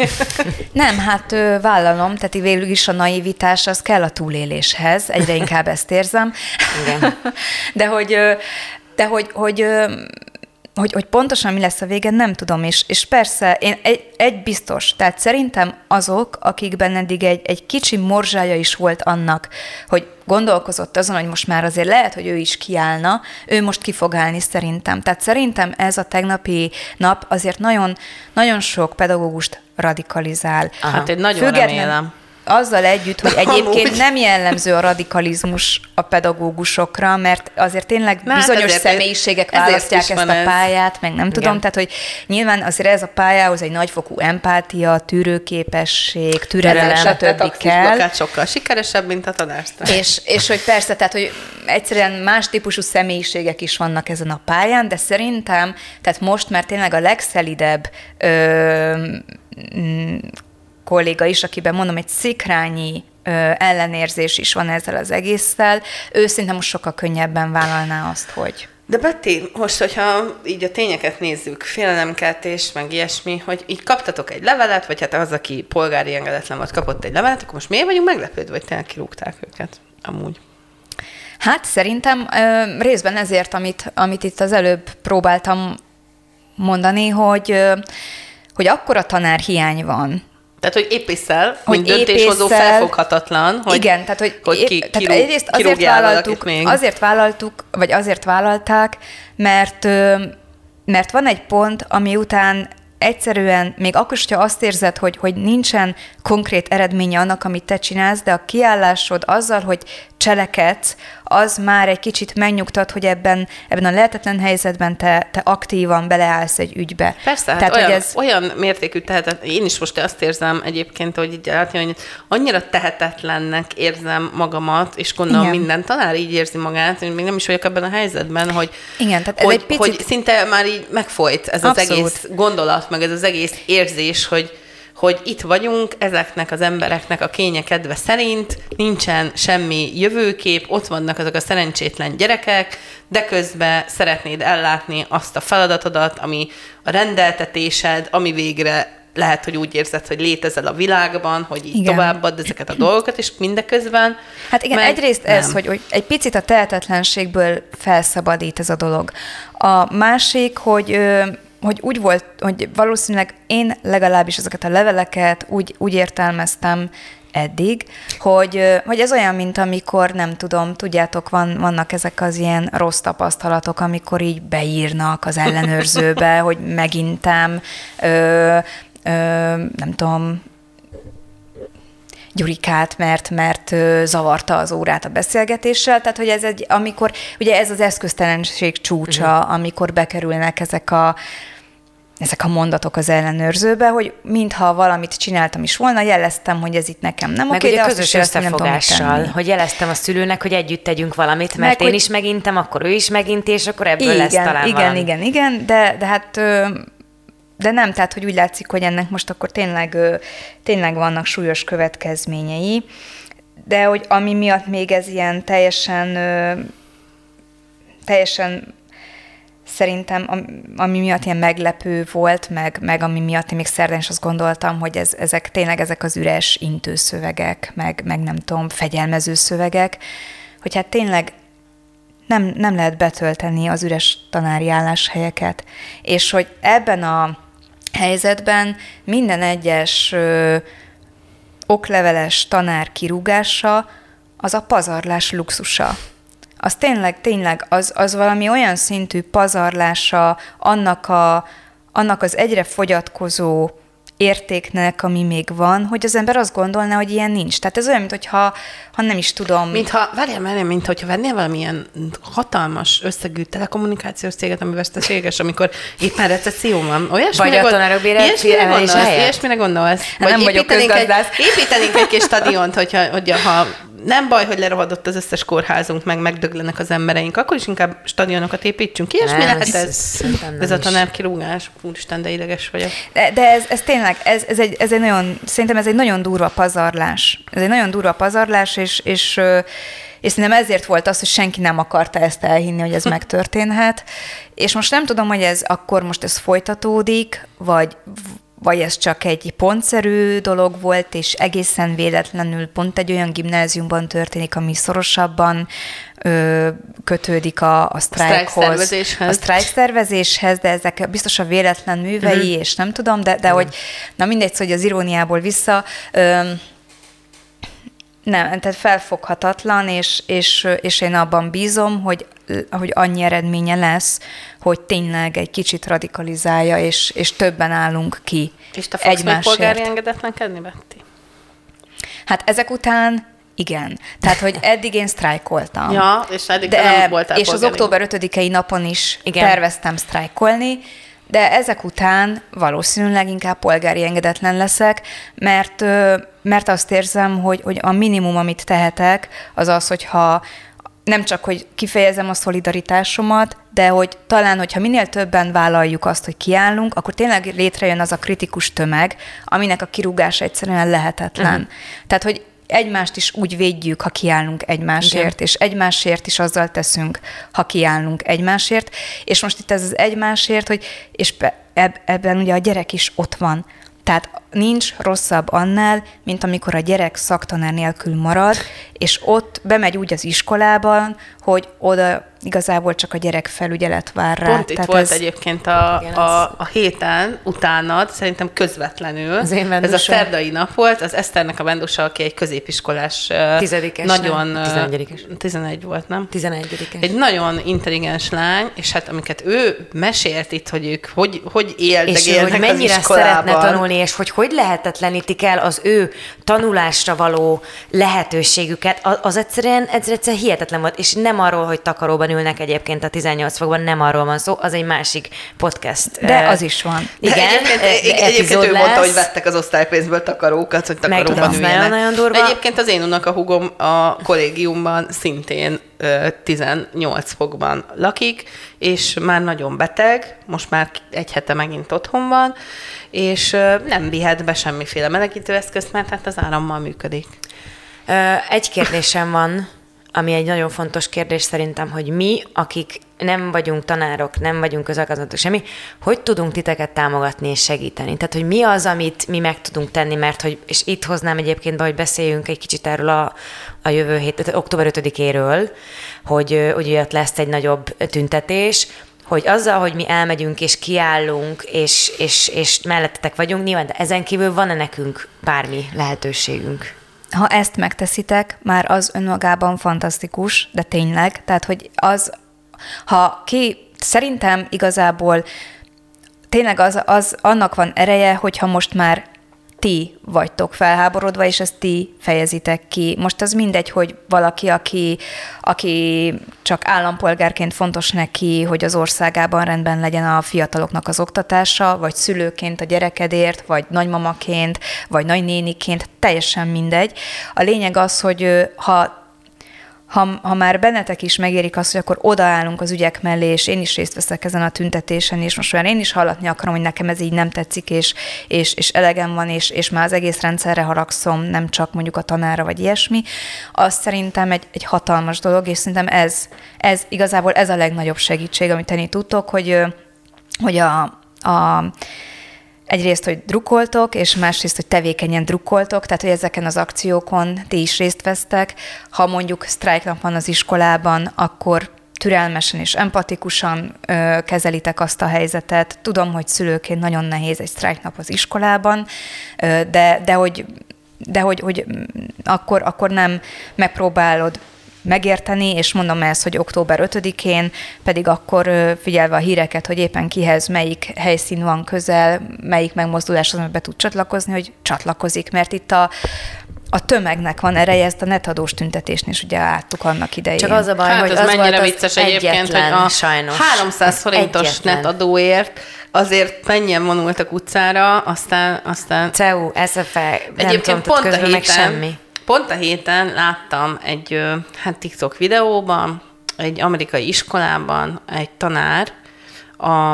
Nem, hát vállalom, tehát végül is a naivitás az kell a túléléshez. Egyre inkább ezt érzem. Igen. De hogy, de hogy, hogy hogy, hogy pontosan mi lesz a vége, nem tudom, és, és persze én egy, egy biztos, tehát szerintem azok, akikben eddig egy, egy kicsi morzsája is volt annak, hogy gondolkozott azon, hogy most már azért lehet, hogy ő is kiállna, ő most ki fog állni szerintem. Tehát szerintem ez a tegnapi nap azért nagyon, nagyon sok pedagógust radikalizál. Aha. Hát én nagyon Független, remélem azzal együtt, hogy egyébként Amúgy. nem jellemző a radikalizmus a pedagógusokra, mert azért tényleg Na, bizonyos ezért, személyiségek választják ezt a pályát, ez. meg nem Igen. tudom, tehát hogy nyilván azért ez a pályához egy nagyfokú empátia, tűrőképesség, türelem, stb. kell. sokkal sikeresebb, mint a tanástán. És, és hogy persze, tehát hogy egyszerűen más típusú személyiségek is vannak ezen a pályán, de szerintem, tehát most már tényleg a legszelidebb ö, kolléga is, akiben mondom, egy szikrányi ellenérzés is van ezzel az egésszel, ő szinte most sokkal könnyebben vállalná azt, hogy... De Betty, most, hogyha így a tényeket nézzük, félelemkeltés, meg ilyesmi, hogy így kaptatok egy levelet, vagy hát az, aki polgári engedetlen volt, kapott egy levelet, akkor most miért vagyunk meglepődve, hogy tényleg kirúgták őket amúgy? Hát szerintem ö, részben ezért, amit, amit itt az előbb próbáltam mondani, hogy, ö, hogy akkora tanárhiány van, tehát, hogy épészel, hogy mint döntéshozó felfoghatatlan, hogy, igen, tehát, hogy, hogy ki, tehát kirúg, egyrészt azért vállaltuk, még. azért vállaltuk, vagy azért vállalták, mert, mert van egy pont, ami után egyszerűen, még akkor is, ha azt érzed, hogy, hogy nincsen konkrét eredménye annak, amit te csinálsz, de a kiállásod azzal, hogy cselekedsz, az már egy kicsit megnyugtat, hogy ebben, ebben a lehetetlen helyzetben te, te aktívan beleállsz egy ügybe. Persze, hát Tehát, olyan, hogy ez... olyan mértékű tehetetlen, én is most azt érzem egyébként, hogy így látni, hogy annyira tehetetlennek érzem magamat, és gondolom Igen. minden tanár így érzi magát, hogy még nem is vagyok ebben a helyzetben, hogy, Igen, tehát hogy, egy picit... hogy szinte már így megfolyt ez Abszolút. az egész gondolat, meg ez az egész érzés, hogy hogy itt vagyunk, ezeknek az embereknek a kénye kedve szerint, nincsen semmi jövőkép, ott vannak azok a szerencsétlen gyerekek, de közben szeretnéd ellátni azt a feladatodat, ami a rendeltetésed, ami végre lehet, hogy úgy érzed, hogy létezel a világban, hogy így igen. továbbad ezeket a dolgokat, és mindeközben... Hát igen, egyrészt nem. ez, hogy, hogy egy picit a tehetetlenségből felszabadít ez a dolog. A másik, hogy hogy úgy volt, hogy valószínűleg én legalábbis ezeket a leveleket úgy, úgy értelmeztem eddig, hogy, hogy ez olyan, mint amikor, nem tudom, tudjátok, van, vannak ezek az ilyen rossz tapasztalatok, amikor így beírnak az ellenőrzőbe, hogy megintem, ö, ö, nem tudom, Gyurikát, mert, mert zavarta az órát a beszélgetéssel, tehát hogy ez egy, amikor, ugye ez az eszköztelenség csúcsa, uh-huh. amikor bekerülnek ezek a ezek a mondatok az ellenőrzőbe, hogy mintha valamit csináltam is volna, jeleztem, hogy ez itt nekem nem Meg oké, de közös azt is összefogással, hogy jeleztem a szülőnek, hogy együtt tegyünk valamit, mert Meg, én is megintem, akkor ő is megint, és akkor ebből igen, lesz talán Igen, valami. igen, igen, de, de hát de nem, tehát hogy úgy látszik, hogy ennek most akkor tényleg, tényleg vannak súlyos következményei, de hogy ami miatt még ez ilyen teljesen teljesen szerintem, ami miatt ilyen meglepő volt, meg, meg ami miatt én még szerdán is azt gondoltam, hogy ez, ezek tényleg ezek az üres intőszövegek, meg, meg nem tudom, fegyelmező szövegek, hogy hát tényleg nem, nem lehet betölteni az üres tanári álláshelyeket. És hogy ebben a helyzetben minden egyes ö, okleveles tanár kirúgása az a pazarlás luxusa az tényleg, tényleg, az, az valami olyan szintű pazarlása annak, a, annak az egyre fogyatkozó értéknek, ami még van, hogy az ember azt gondolná, hogy ilyen nincs. Tehát ez olyan, mintha ha nem is tudom. Mintha, várjál, várjál, mint hogyha vennél valamilyen hatalmas összegű telekommunikációs céget, ami veszteséges, amikor éppen recesszió van. Olyasmire Vagy a tanárok ilyesmire gondolsz, ilyesmire gondolsz. Vagy nem vagyok egy, építenénk egy kis stadiont, hogyha, hogyha ha nem baj, hogy lerohadott az összes kórházunk, meg megdöglenek az embereink, akkor is inkább stadionokat építsünk. Ilyesmi Nem, lehet ez- ez. a tanárkirúgás. Úristen, de ideges vagyok. De, de ez, ez tényleg, ez, ez, egy, ez egy nagyon, szerintem ez egy nagyon durva pazarlás. Ez egy nagyon durva pazarlás, és, és, és szerintem ezért volt az, hogy senki nem akarta ezt elhinni, hogy ez megtörténhet. És most nem tudom, hogy ez akkor most ez folytatódik, vagy, vagy ez csak egy pontszerű dolog volt, és egészen véletlenül pont egy olyan gimnáziumban történik, ami szorosabban ö, kötődik a, a sztrájkhoz. A sztrájk szervezéshez, de ezek biztos a véletlen művei, uh-huh. és nem tudom, de, de hogy, na mindegy, hogy az iróniából vissza, öm, nem, tehát felfoghatatlan, és, és, és én abban bízom, hogy, hogy annyi eredménye lesz, hogy tényleg egy kicsit radikalizálja, és, és többen állunk ki És te fogsz még egymásért. polgári engedetlenkedni, Betty? Hát ezek után igen. Tehát, hogy eddig én sztrájkoltam. Ja, és eddig te nem voltál És az polgári. október 5-i napon is Igen. Terveztem sztrájkolni, de ezek után valószínűleg inkább polgári engedetlen leszek, mert, mert azt érzem, hogy, hogy a minimum, amit tehetek, az az, hogyha nem csak, hogy kifejezem a szolidaritásomat, de hogy talán, hogyha minél többen vállaljuk azt, hogy kiállunk, akkor tényleg létrejön az a kritikus tömeg, aminek a kirúgása egyszerűen lehetetlen. Uh-huh. Tehát, hogy egymást is úgy védjük, ha kiállunk egymásért, Igen. És egymásért is azzal teszünk, ha kiállunk egymásért. És most itt ez az egymásért, hogy és be- eb- ebben ugye a gyerek is ott van. Tehát nincs rosszabb annál, mint amikor a gyerek szaktanár nélkül marad, és ott bemegy úgy az iskolában, hogy oda igazából csak a gyerek felügyelet vár rá. Pont itt Tehát volt ez, egyébként a, Igen, a, a héten utánad, szerintem közvetlenül. Az én Ez a szerdai nap volt, az Eszternek a vendusa, aki egy középiskolás, Tizedikes, nagyon... nem? Tizenegyedikes. 11 volt, nem? 11 Egy nagyon intelligens lány, és hát amiket ő mesélt itt, hogy ők hogy, hogy éltek, és ő, hogy mennyire szeretne tanulni, és hogy hogy lehetetlenítik el az ő tanulásra való lehetőségüket, az egyszerűen, ez egyszerűen hihetetlen volt, és nem arról, hogy takaróban ülnek egyébként a 18 fokban, nem arról van szó, az egy másik podcast. de az is van. Igen, egyébként, ö, egyébként ő mondta, lesz. hogy vettek az osztálypénzből takarókat, hogy takaróban üljenek. nagyon-nagyon durva. Egyébként az én unokahúgom a kollégiumban szintén ö, 18 fokban lakik, és már nagyon beteg, most már egy hete megint otthon van, és nem vihet be semmiféle melegítőeszközt, mert hát az árammal működik. Egy kérdésem van, ami egy nagyon fontos kérdés szerintem, hogy mi, akik nem vagyunk tanárok, nem vagyunk közalkalmazatok, semmi, hogy tudunk titeket támogatni és segíteni? Tehát, hogy mi az, amit mi meg tudunk tenni, mert hogy, és itt hoznám egyébként be, hogy beszéljünk egy kicsit erről a, a jövő hét, tehát október 5-éről, hogy ugye ott lesz egy nagyobb tüntetés, hogy azzal, hogy mi elmegyünk és kiállunk, és, és, és mellettetek vagyunk, nyilván, de ezen kívül van-e nekünk bármi lehetőségünk? Ha ezt megteszitek, már az önmagában fantasztikus, de tényleg, tehát, hogy az, ha ki, szerintem igazából tényleg az, az annak van ereje, hogyha most már ti vagytok felháborodva, és ezt ti fejezitek ki. Most az mindegy, hogy valaki, aki, aki csak állampolgárként fontos neki, hogy az országában rendben legyen a fiataloknak az oktatása, vagy szülőként a gyerekedért, vagy nagymamaként, vagy nagynéniként, teljesen mindegy. A lényeg az, hogy ha ha, ha már bennetek is megérik azt, hogy akkor odaállunk az ügyek mellé, és én is részt veszek ezen a tüntetésen, és most már én is hallatni akarom, hogy nekem ez így nem tetszik, és, és, és elegem van, és, és már az egész rendszerre haragszom, nem csak mondjuk a tanára, vagy ilyesmi, az szerintem egy, egy hatalmas dolog, és szerintem ez, ez igazából ez a legnagyobb segítség, amit tenni tudtok, hogy, hogy a, a egyrészt, hogy drukkoltok, és másrészt, hogy tevékenyen drukkoltok, tehát, hogy ezeken az akciókon ti is részt vesztek. Ha mondjuk sztrájknap van az iskolában, akkor türelmesen és empatikusan ö, kezelitek azt a helyzetet. Tudom, hogy szülőként nagyon nehéz egy sztrájknap az iskolában, ö, de, de hogy de hogy, hogy mm, akkor, akkor nem megpróbálod megérteni, és mondom ezt, hogy október 5-én, pedig akkor figyelve a híreket, hogy éppen kihez melyik helyszín van közel, melyik megmozdulás az, amiben be tud csatlakozni, hogy csatlakozik, mert itt a, a tömegnek van ereje, ezt a netadós tüntetésnél is ugye láttuk annak idején. Csak az a baj, Hát hogy ez az mennyire volt az vicces egyébként, hogy a sajnos. 300 forintos Egyetlen. netadóért azért mennyien vonultak utcára, aztán, aztán CEU, SFE, nem Egyébként tudom, pont a héten, meg semmi. Pont a héten láttam egy hát TikTok videóban, egy amerikai iskolában egy tanár a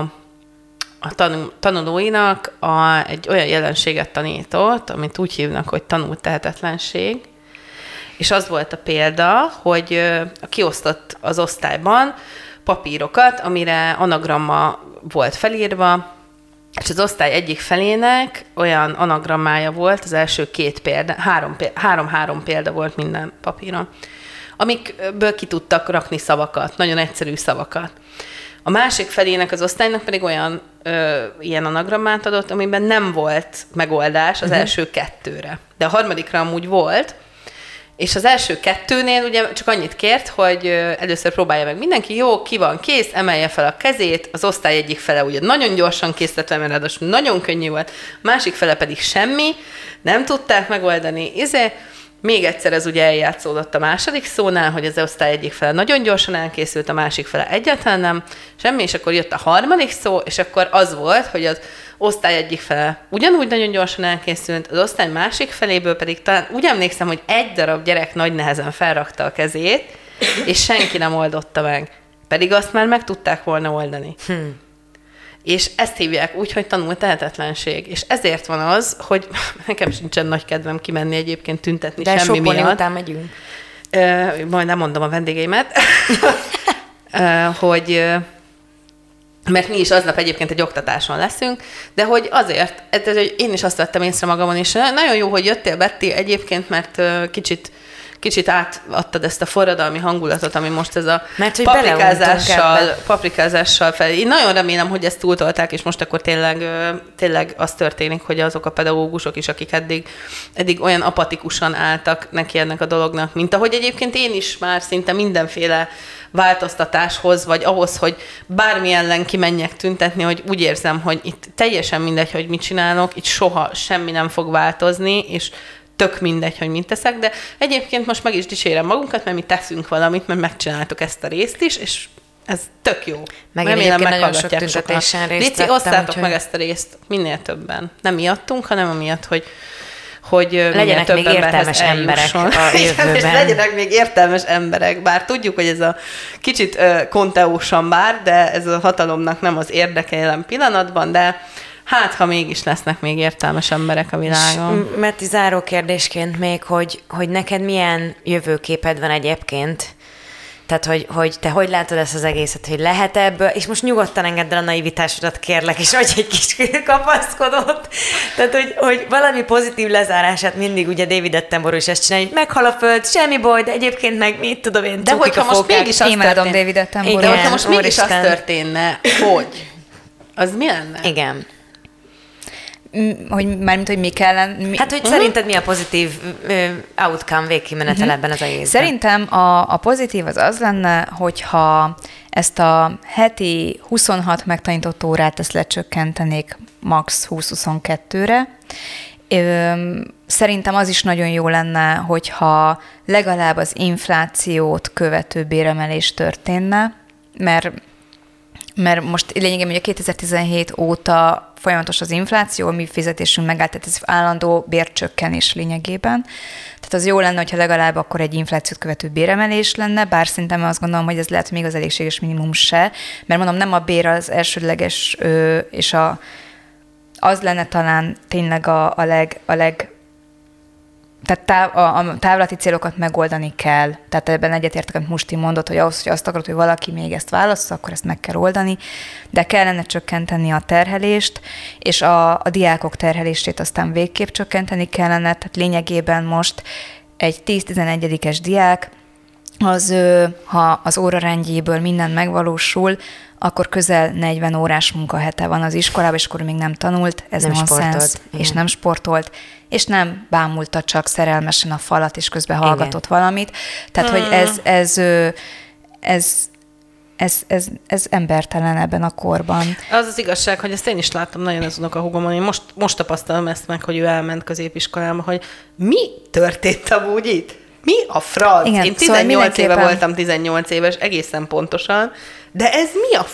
a tanul, tanulóinak a, egy olyan jelenséget tanított, amit úgy hívnak, hogy tanult tehetetlenség, és az volt a példa, hogy kiosztott az osztályban papírokat, amire anagramma volt felírva, és az osztály egyik felének olyan anagrammája volt, az első két példa, három, három-három példa volt minden papíron, amikből ki tudtak rakni szavakat, nagyon egyszerű szavakat. A másik felének az osztálynak pedig olyan ö, ilyen anagrammát adott, amiben nem volt megoldás az uh-huh. első kettőre. De a harmadikra amúgy volt, és az első kettőnél ugye csak annyit kért, hogy először próbálja meg mindenki, jó, ki van kész, emelje fel a kezét, az osztály egyik fele ugye nagyon gyorsan készített mert ráadásul nagyon könnyű volt, másik fele pedig semmi, nem tudták megoldani, izé, még egyszer ez ugye eljátszódott a második szónál, hogy az osztály egyik fele nagyon gyorsan elkészült, a másik fele egyáltalán nem, semmi, és akkor jött a harmadik szó, és akkor az volt, hogy az osztály egyik fele ugyanúgy nagyon gyorsan elkészült, az osztály másik feléből pedig talán úgy emlékszem, hogy egy darab gyerek nagy nehezen felrakta a kezét, és senki nem oldotta meg. Pedig azt már meg tudták volna oldani. Hmm. És ezt hívják úgy, hogy tanul tehetetlenség. És ezért van az, hogy nekem sincsen nagy kedvem kimenni egyébként tüntetni De semmi miatt. után megyünk. majd nem mondom a vendégeimet, hogy mert mi is aznap egyébként egy oktatáson leszünk, de hogy azért, ez, hogy én is azt vettem észre magamon, és nagyon jó, hogy jöttél, Betty, egyébként, mert kicsit kicsit átadtad ezt a forradalmi hangulatot, ami most ez a Mert, hogy paprikázással, paprikázással fel. Én nagyon remélem, hogy ezt túltolták, és most akkor tényleg, tényleg az történik, hogy azok a pedagógusok is, akik eddig, eddig olyan apatikusan álltak neki ennek a dolognak, mint ahogy egyébként én is már szinte mindenféle változtatáshoz, vagy ahhoz, hogy bármi ellen kimenjek tüntetni, hogy úgy érzem, hogy itt teljesen mindegy, hogy mit csinálok, itt soha semmi nem fog változni, és tök mindegy, hogy mit teszek, de egyébként most meg is dicsérem magunkat, mert mi teszünk valamit, mert megcsináltuk ezt a részt is, és ez tök jó. Meg Remélem nagyon sok tüntetésen részt Léci, osztátok úgyhogy... meg ezt a részt minél többen. Nem miattunk, hanem amiatt, hogy hogy legyenek még értelmes emberek a jövőben. és legyenek még értelmes emberek, bár tudjuk, hogy ez a kicsit konteósan bár, de ez a hatalomnak nem az érdeke jelen pillanatban, de hát, ha mégis lesznek még értelmes emberek a világon. Mert záró kérdésként még, hogy, hogy neked milyen jövőképed van egyébként? Tehát, hogy, hogy te hogy látod ezt az egészet, hogy lehet ebből, és most nyugodtan engedd el a naivitásodat, kérlek, és hogy egy kis kapaszkodott. Tehát, hogy, hogy valami pozitív lezárását mindig ugye David Attenborough is ezt csinálja, hogy meghal a föld, semmi baj, de egyébként meg mit tudom én, De hogyha most mégis az történne, David Attenborough. De hogyha most mégis az történne, hogy? Az mi lenne? Igen hogy mármint, hogy mi kellene... Mi... Hát, hogy uh-huh. szerinted mi a pozitív outcome végkimenetel uh-huh. ebben az egészben? Szerintem a, a pozitív az az lenne, hogyha ezt a heti 26 megtanított órát ezt lecsökkentenék max 20-22-re. Szerintem az is nagyon jó lenne, hogyha legalább az inflációt követő béremelés történne, mert mert most lényegében ugye 2017 óta folyamatos az infláció, a mi fizetésünk megállt, tehát ez állandó bércsökkenés lényegében. Tehát az jó lenne, hogyha legalább akkor egy inflációt követő béremelés lenne, bár szerintem azt gondolom, hogy ez lehet még az elégséges minimum se, mert mondom, nem a bér az elsődleges, és a, az lenne talán tényleg a, a, leg, a leg tehát táv, a, a távlati célokat megoldani kell. Tehát ebben egyetértek, amit Musti mondott, hogy ahhoz, hogy azt akarod, hogy valaki még ezt válassza, akkor ezt meg kell oldani, de kellene csökkenteni a terhelést, és a, a diákok terhelését aztán végképp csökkenteni kellene, tehát lényegében most egy 10-11-es diák, az, ha az órarendjéből minden megvalósul, akkor közel 40 órás munkahete van az iskolában, és akkor még nem tanult, ez nem sportolt, és nem sportolt, és nem bámulta csak szerelmesen a falat, és közben hallgatott Igen. valamit. Tehát, hmm. hogy ez, ez, ez, ez, ez, ez embertelen ebben a korban. Az az igazság, hogy ezt én is láttam nagyon az unokahúgomon, én most, most tapasztalom ezt meg, hogy ő elment középiskolába, hogy mi történt amúgy itt? Mi a franc? Igen, én 18 szóval éve voltam 18 éves, egészen pontosan, de ez mi a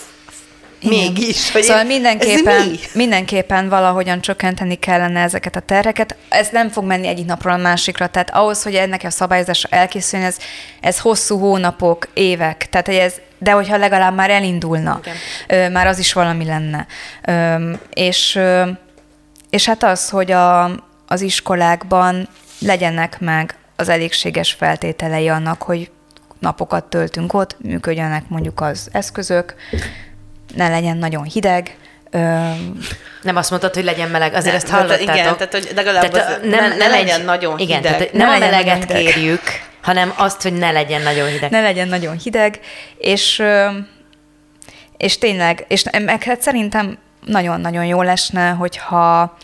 mégis. Hogy Szóval mindenképpen, mi? mindenképpen valahogyan csökkenteni kellene ezeket a terheket. Ez nem fog menni egyik napról a másikra, tehát ahhoz, hogy ennek a szabályozásra elkészüljön, ez, ez hosszú hónapok, évek, tehát hogy ez, de hogyha legalább már elindulna, ö, már az is valami lenne. És, és hát az, hogy a, az iskolákban legyenek meg az elégséges feltételei annak, hogy napokat töltünk ott, működjenek mondjuk az eszközök, ne legyen nagyon hideg, Nem azt mondtad, hogy legyen meleg, azért Nem, ezt tehát hallottátok. igen, tehát, hogy legalább az- ne- ne legyen nagyon igen, hideg. Tehát, hogy Ne nem a meleget kérjük, hanem azt, hogy ne legyen nagyon hideg. ne legyen nagyon hideg, és, és tényleg, és meg hát szerintem nagyon-nagyon jó lesne, hogyha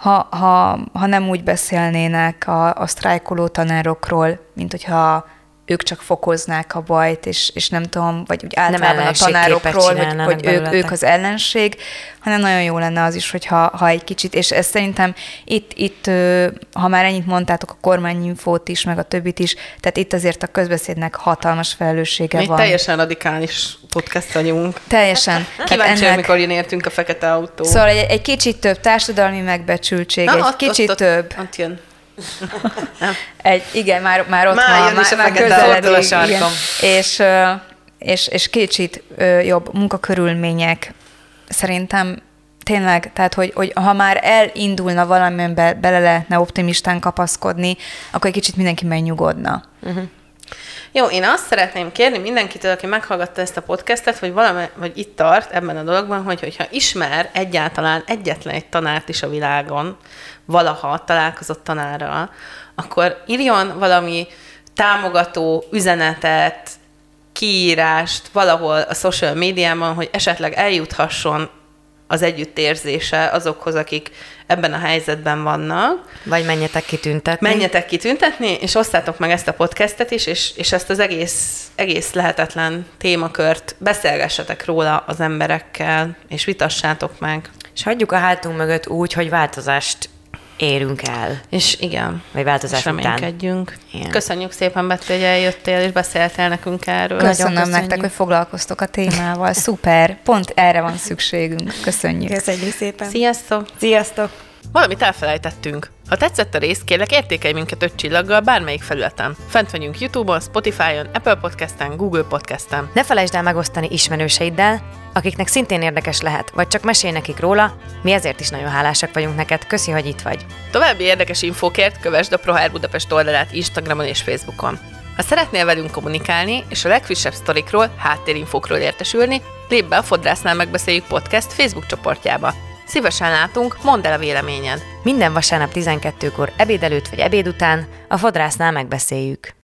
ha, ha, ha nem úgy beszélnének a, a sztrájkoló tanárokról, mint hogyha ők csak fokoznák a bajt, és, és nem tudom, vagy úgy általában a ellenségképet tanárokról, hogy, hogy ők, ők az ellenség, hanem nagyon jó lenne az is, hogyha ha egy kicsit, és ez szerintem itt, itt ha már ennyit mondtátok, a kormányinfót is, meg a többit is, tehát itt azért a közbeszédnek hatalmas felelőssége Mi van. teljesen radikális podcast vagyunk. Teljesen. Kíváncsi, ennek... mikor jön értünk a fekete autó. Szóval egy, egy kicsit több társadalmi megbecsültség, egy ott, kicsit ott, több. Ott, ott jön. Egy, igen, már, már ott Már van, jön is már, már közeledik, a igen. sarkon. És, és, és kicsit jobb munkakörülmények. Szerintem tényleg, tehát, hogy, hogy ha már elindulna valamiben be, bele lehetne optimistán kapaszkodni, akkor egy kicsit mindenki megnyugodna. Jó, én azt szeretném kérni mindenkitől, aki meghallgatta ezt a podcastet, hogy valami, vagy itt tart ebben a dologban, hogy hogyha ismer egyáltalán egyetlen egy tanárt is a világon, valaha találkozott tanárral, akkor írjon valami támogató üzenetet, kiírást valahol a social médiában, hogy esetleg eljuthasson az együttérzése azokhoz, akik ebben a helyzetben vannak. Vagy menjetek kitüntetni. Menjetek kitüntetni, és osszátok meg ezt a podcastet is, és, és ezt az egész, egész lehetetlen témakört beszélgessetek róla az emberekkel, és vitassátok meg. És hagyjuk a hátunk mögött úgy, hogy változást érünk el. És igen, Vagy változás és után. Igen. Köszönjük szépen, Betty, hogy eljöttél, és beszéltél nekünk erről. Köszönöm köszönjük. nektek, hogy foglalkoztok a témával. Szuper, pont erre van szükségünk. Köszönjük. Köszönjük szépen. Sziasztok! Sziasztok! Valamit elfelejtettünk. Ha tetszett a rész, kérlek értékelj minket öt csillaggal bármelyik felületen. Fent vagyunk YouTube-on, Spotify-on, Apple Podcast-en, Google Podcast-en. Ne felejtsd el megosztani ismerőseiddel, akiknek szintén érdekes lehet, vagy csak mesélj nekik róla, mi ezért is nagyon hálásak vagyunk neked. Köszi, hogy itt vagy. További érdekes infókért kövesd a ProHair Budapest oldalát Instagramon és Facebookon. Ha szeretnél velünk kommunikálni, és a legfrissebb sztorikról, háttérinfókról értesülni, lépj be a Fodrásznál megbeszéljük podcast Facebook csoportjába. Szívesen látunk, mondd el a véleményed. Minden vasárnap 12-kor ebéd előtt vagy ebéd után a fodrásznál megbeszéljük.